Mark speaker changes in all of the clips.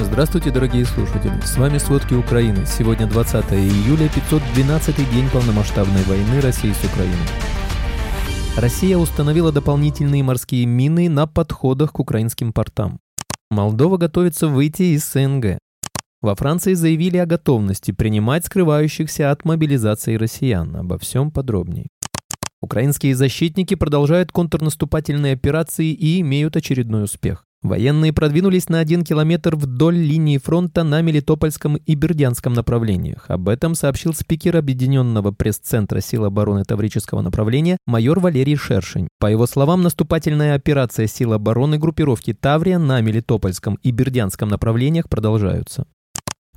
Speaker 1: Здравствуйте, дорогие слушатели! С вами «Сводки Украины». Сегодня 20 июля, 512 день полномасштабной войны России с Украиной. Россия установила дополнительные морские мины на подходах к украинским портам. Молдова готовится выйти из СНГ. Во Франции заявили о готовности принимать скрывающихся от мобилизации россиян. Обо всем подробней. Украинские защитники продолжают контрнаступательные операции и имеют очередной успех. Военные продвинулись на один километр вдоль линии фронта на Мелитопольском и Бердянском направлениях. Об этом сообщил спикер Объединенного пресс-центра сил обороны Таврического направления майор Валерий Шершень. По его словам, наступательная операция сил обороны группировки Таврия на Мелитопольском и Бердянском направлениях продолжаются.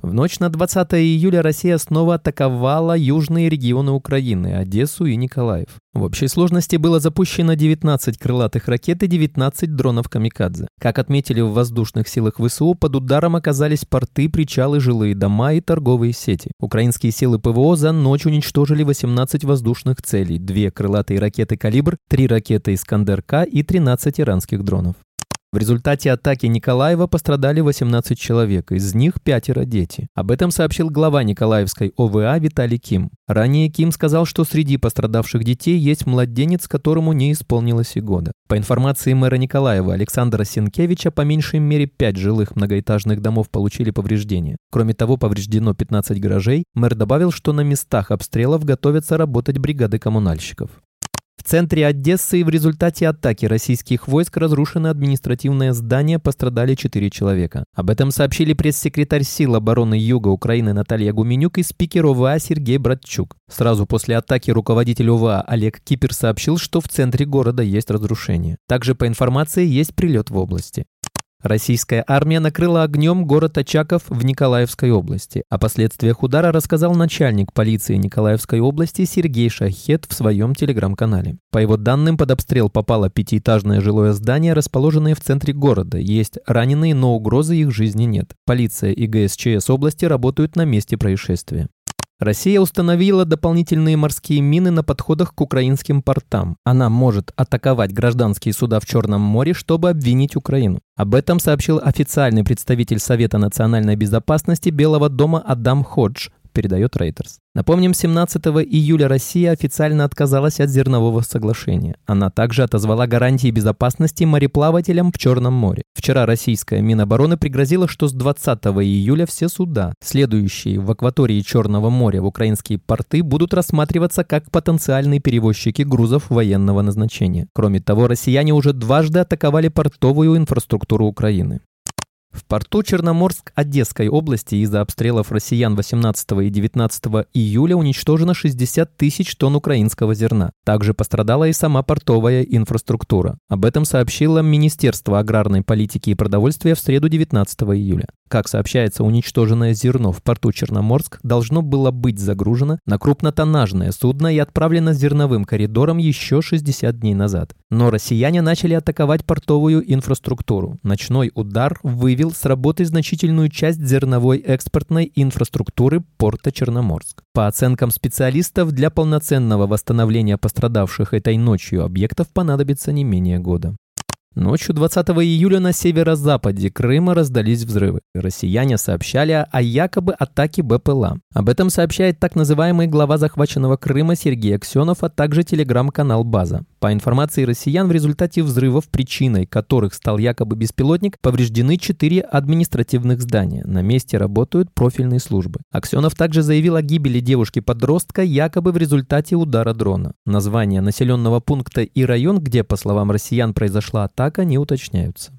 Speaker 1: В ночь на 20 июля Россия снова атаковала южные регионы Украины, Одессу и Николаев. В общей сложности было запущено 19 крылатых ракет и 19 дронов «Камикадзе». Как отметили в воздушных силах ВСУ, под ударом оказались порты, причалы, жилые дома и торговые сети. Украинские силы ПВО за ночь уничтожили 18 воздушных целей, две крылатые ракеты «Калибр», три ракеты «Искандер-К» и 13 иранских дронов. В результате атаки Николаева пострадали 18 человек, из них пятеро дети. Об этом сообщил глава Николаевской ОВА Виталий Ким. Ранее Ким сказал, что среди пострадавших детей есть младенец, которому не исполнилось и года. По информации мэра Николаева Александра Сенкевича, по меньшей мере 5 жилых многоэтажных домов получили повреждения. Кроме того, повреждено 15 гаражей. Мэр добавил, что на местах обстрелов готовятся работать бригады коммунальщиков. В центре Одессы в результате атаки российских войск разрушено административное здание, пострадали 4 человека. Об этом сообщили пресс-секретарь сил обороны Юга Украины Наталья Гуменюк и спикер ОВА Сергей Братчук. Сразу после атаки руководитель ОВА Олег Кипер сообщил, что в центре города есть разрушение. Также по информации есть прилет в области. Российская армия накрыла огнем город Очаков в Николаевской области. О последствиях удара рассказал начальник полиции Николаевской области Сергей Шахет в своем телеграм-канале. По его данным, под обстрел попало пятиэтажное жилое здание, расположенное в центре города. Есть раненые, но угрозы их жизни нет. Полиция и ГСЧС области работают на месте происшествия. Россия установила дополнительные морские мины на подходах к украинским портам. Она может атаковать гражданские суда в Черном море, чтобы обвинить Украину. Об этом сообщил официальный представитель Совета национальной безопасности Белого дома Адам Ходж передает Reuters. Напомним, 17 июля Россия официально отказалась от зернового соглашения. Она также отозвала гарантии безопасности мореплавателям в Черном море. Вчера российская Минобороны пригрозила, что с 20 июля все суда, следующие в акватории Черного моря в украинские порты, будут рассматриваться как потенциальные перевозчики грузов военного назначения. Кроме того, россияне уже дважды атаковали портовую инфраструктуру Украины. В порту Черноморск Одесской области из-за обстрелов россиян 18 и 19 июля уничтожено 60 тысяч тонн украинского зерна. Также пострадала и сама портовая инфраструктура. Об этом сообщило Министерство аграрной политики и продовольствия в среду 19 июля. Как сообщается, уничтоженное зерно в порту Черноморск должно было быть загружено на крупнотоннажное судно и отправлено зерновым коридором еще 60 дней назад. Но россияне начали атаковать портовую инфраструктуру. Ночной удар вывел с работы значительную часть зерновой экспортной инфраструктуры порта Черноморск. По оценкам специалистов, для полноценного восстановления пострадавших этой ночью объектов понадобится не менее года. Ночью 20 июля на северо-западе Крыма раздались взрывы. Россияне сообщали о якобы атаке БПЛА. Об этом сообщает так называемый глава захваченного Крыма Сергей Аксенов, а также телеграм-канал «База». По информации россиян, в результате взрывов, причиной которых стал якобы беспилотник, повреждены четыре административных здания. На месте работают профильные службы. Аксенов также заявил о гибели девушки-подростка якобы в результате удара дрона. Название населенного пункта и район, где, по словам россиян, произошла атака, не уточняются.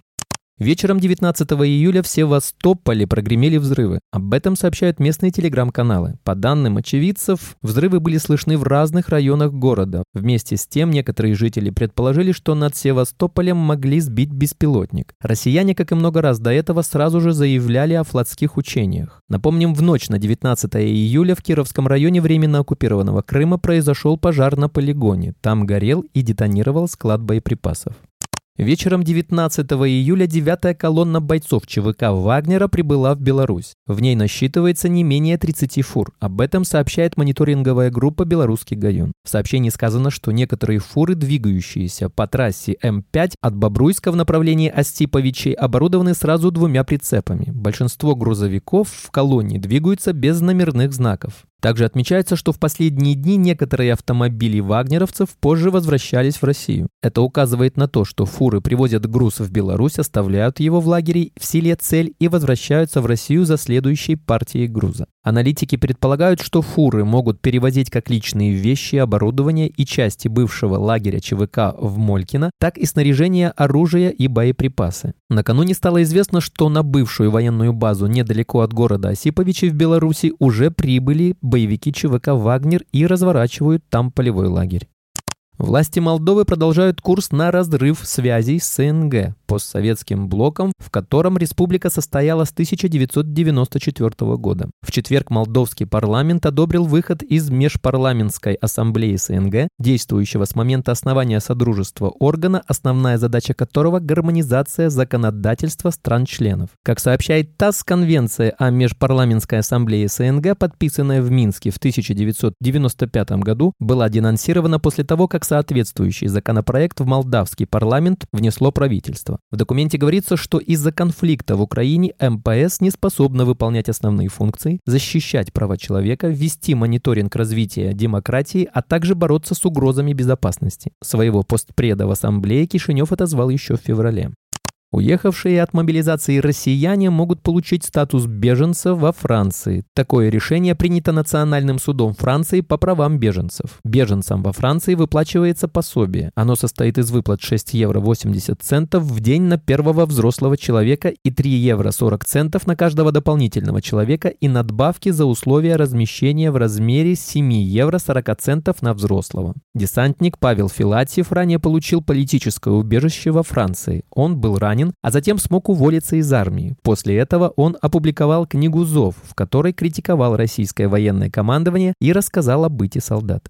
Speaker 1: Вечером 19 июля в Севастополе прогремели взрывы. Об этом сообщают местные телеграм-каналы. По данным очевидцев, взрывы были слышны в разных районах города. Вместе с тем, некоторые жители предположили, что над Севастополем могли сбить беспилотник. Россияне, как и много раз до этого, сразу же заявляли о флотских учениях. Напомним, в ночь на 19 июля в Кировском районе временно оккупированного Крыма произошел пожар на полигоне. Там горел и детонировал склад боеприпасов. Вечером 19 июля 9-я колонна бойцов ЧВК Вагнера прибыла в Беларусь. В ней насчитывается не менее 30 фур. Об этом сообщает мониторинговая группа «Белорусский Гаюн». В сообщении сказано, что некоторые фуры, двигающиеся по трассе М5 от Бобруйска в направлении Остиповичей, оборудованы сразу двумя прицепами. Большинство грузовиков в колонне двигаются без номерных знаков. Также отмечается, что в последние дни некоторые автомобили вагнеровцев позже возвращались в Россию. Это указывает на то, что фуры привозят груз в Беларусь, оставляют его в лагере в селе Цель и возвращаются в Россию за следующей партией груза. Аналитики предполагают, что фуры могут перевозить как личные вещи, оборудование и части бывшего лагеря ЧВК в Молькино, так и снаряжение, оружие и боеприпасы. Накануне стало известно, что на бывшую военную базу недалеко от города Осиповичи в Беларуси уже прибыли боевики ЧВК «Вагнер» и разворачивают там полевой лагерь. Власти Молдовы продолжают курс на разрыв связей с СНГ, постсоветским блоком, в котором республика состояла с 1994 года. В четверг молдовский парламент одобрил выход из Межпарламентской ассамблеи СНГ, действующего с момента основания Содружества органа, основная задача которого – гармонизация законодательства стран-членов. Как сообщает ТАСС, конвенция о Межпарламентской ассамблее СНГ, подписанная в Минске в 1995 году, была денонсирована после того, как соответствующий законопроект в молдавский парламент внесло правительство. В документе говорится, что из-за конфликта в Украине МПС не способна выполнять основные функции, защищать права человека, вести мониторинг развития демократии, а также бороться с угрозами безопасности. Своего постпреда в Ассамблее Кишинев отозвал еще в феврале. Уехавшие от мобилизации россияне могут получить статус беженца во Франции. Такое решение принято Национальным судом Франции по правам беженцев. Беженцам во Франции выплачивается пособие. Оно состоит из выплат 6 евро 80 центов в день на первого взрослого человека и 3 евро 40 центов на каждого дополнительного человека и надбавки за условия размещения в размере 7 евро 40 центов на взрослого. Десантник Павел Филатьев ранее получил политическое убежище во Франции. Он был ранен ранен, а затем смог уволиться из армии. После этого он опубликовал книгу «Зов», в которой критиковал российское военное командование и рассказал о быте солдат.